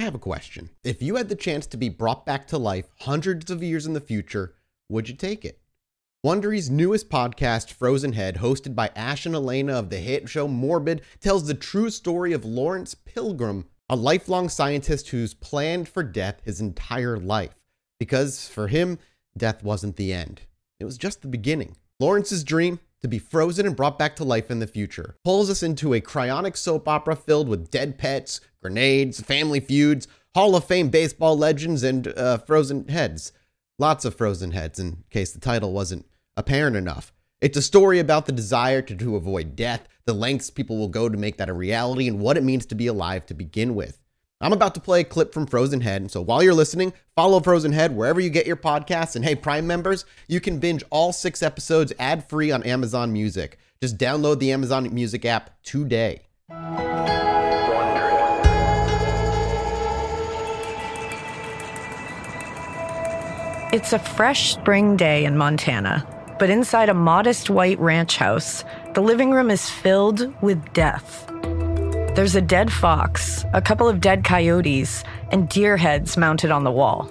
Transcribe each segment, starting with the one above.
I have a question. If you had the chance to be brought back to life hundreds of years in the future, would you take it? Wondery's newest podcast, Frozen Head, hosted by Ash and Alaina of the hit show Morbid, tells the true story of Laurence Pilgeram, a lifelong scientist who's planned for death his entire life. Because for him, death wasn't the end, it was just the beginning. Laurence's dream to be frozen and brought back to life in the future. Pulls us into a cryonic soap opera filled with dead pets, grenades, family feuds, Hall of Fame baseball legends, and uh, frozen heads. Lots of frozen heads, in case the title wasn't apparent enough. It's a story about the desire to, to avoid death, the lengths people will go to make that a reality, and what it means to be alive to begin with. I'm about to play a clip from Frozen Head, and so while you're listening, follow Frozen Head wherever you get your podcasts. And hey, Prime members, you can binge all six episodes ad free on Amazon Music. Just download the Amazon Music app today. It's a fresh spring day in Montana, but inside a modest white ranch house, the living room is filled with death. There's a dead fox, a couple of dead coyotes, and deer heads mounted on the wall.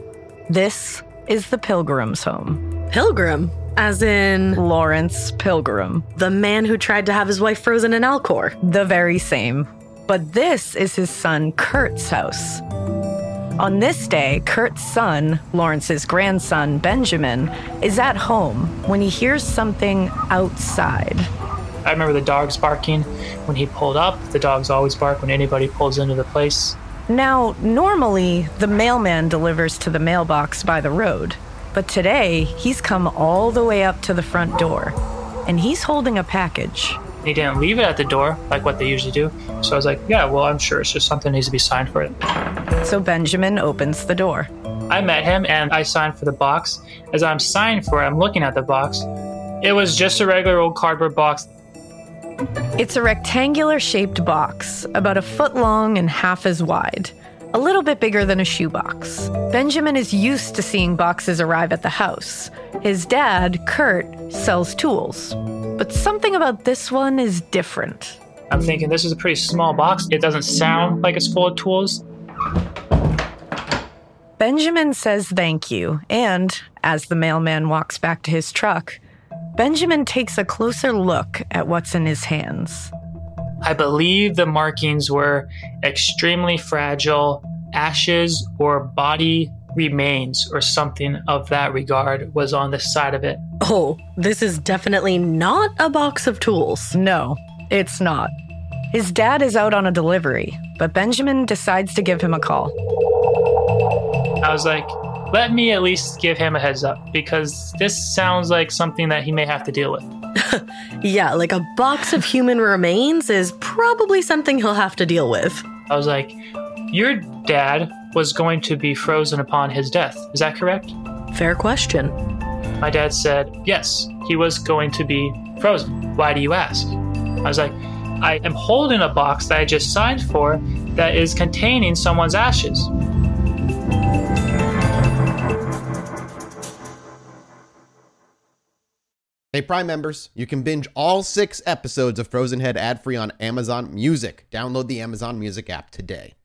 This is the Pilgeram's home. Pilgeram? As in Laurence Pilgeram, the man who tried to have his wife frozen in Alcor. the very same. But this is his son Kurt's house. On this day, Kurt's son, Laurence's grandson, Benjamin, is at home when he hears something outside. I remember the dogs barking when he pulled up. The dogs always bark when anybody pulls into the place. Now, normally, the mailman delivers to the mailbox by the road, but today he's come all the way up to the front door and he's holding a package. He didn't leave it at the door like what they usually do. So I was like, yeah, well, I'm sure it's just something needs to be signed for it. So Benjamin opens the door. I met him and I signed for the box. As I'm signing for it, I'm looking at the box. It was just a regular old cardboard box. It's a rectangular shaped box, about a foot long and half as wide, a little bit bigger than a shoebox. Benjamin is used to seeing boxes arrive at the house. His dad, Kurt, sells tools. But something about this one is different. I'm thinking this is a pretty small box. It doesn't sound like it's full of tools. Benjamin says thank you, and as the mailman walks back to his truck, Benjamin takes a closer look at what's in his hands. I believe the markings were extremely fragile, ashes or body remains or something of that regard was on the side of it. Oh, this is definitely not a box of tools. No, it's not. His dad is out on a delivery, but Benjamin decides to give him a call. I was like, let me at least give him a heads up because this sounds like something that he may have to deal with. Yeah, like a box of human remains is probably something he'll have to deal with. I was like, your dad was going to be frozen upon his death. Is that correct? Fair question. My dad said, yes, he was going to be frozen. Why do you ask? I was like, I am holding a box that I just signed for that is containing someone's ashes. Hey, Prime members, you can binge all six episodes of Frozen Head ad free on Amazon Music. Download the Amazon Music app today.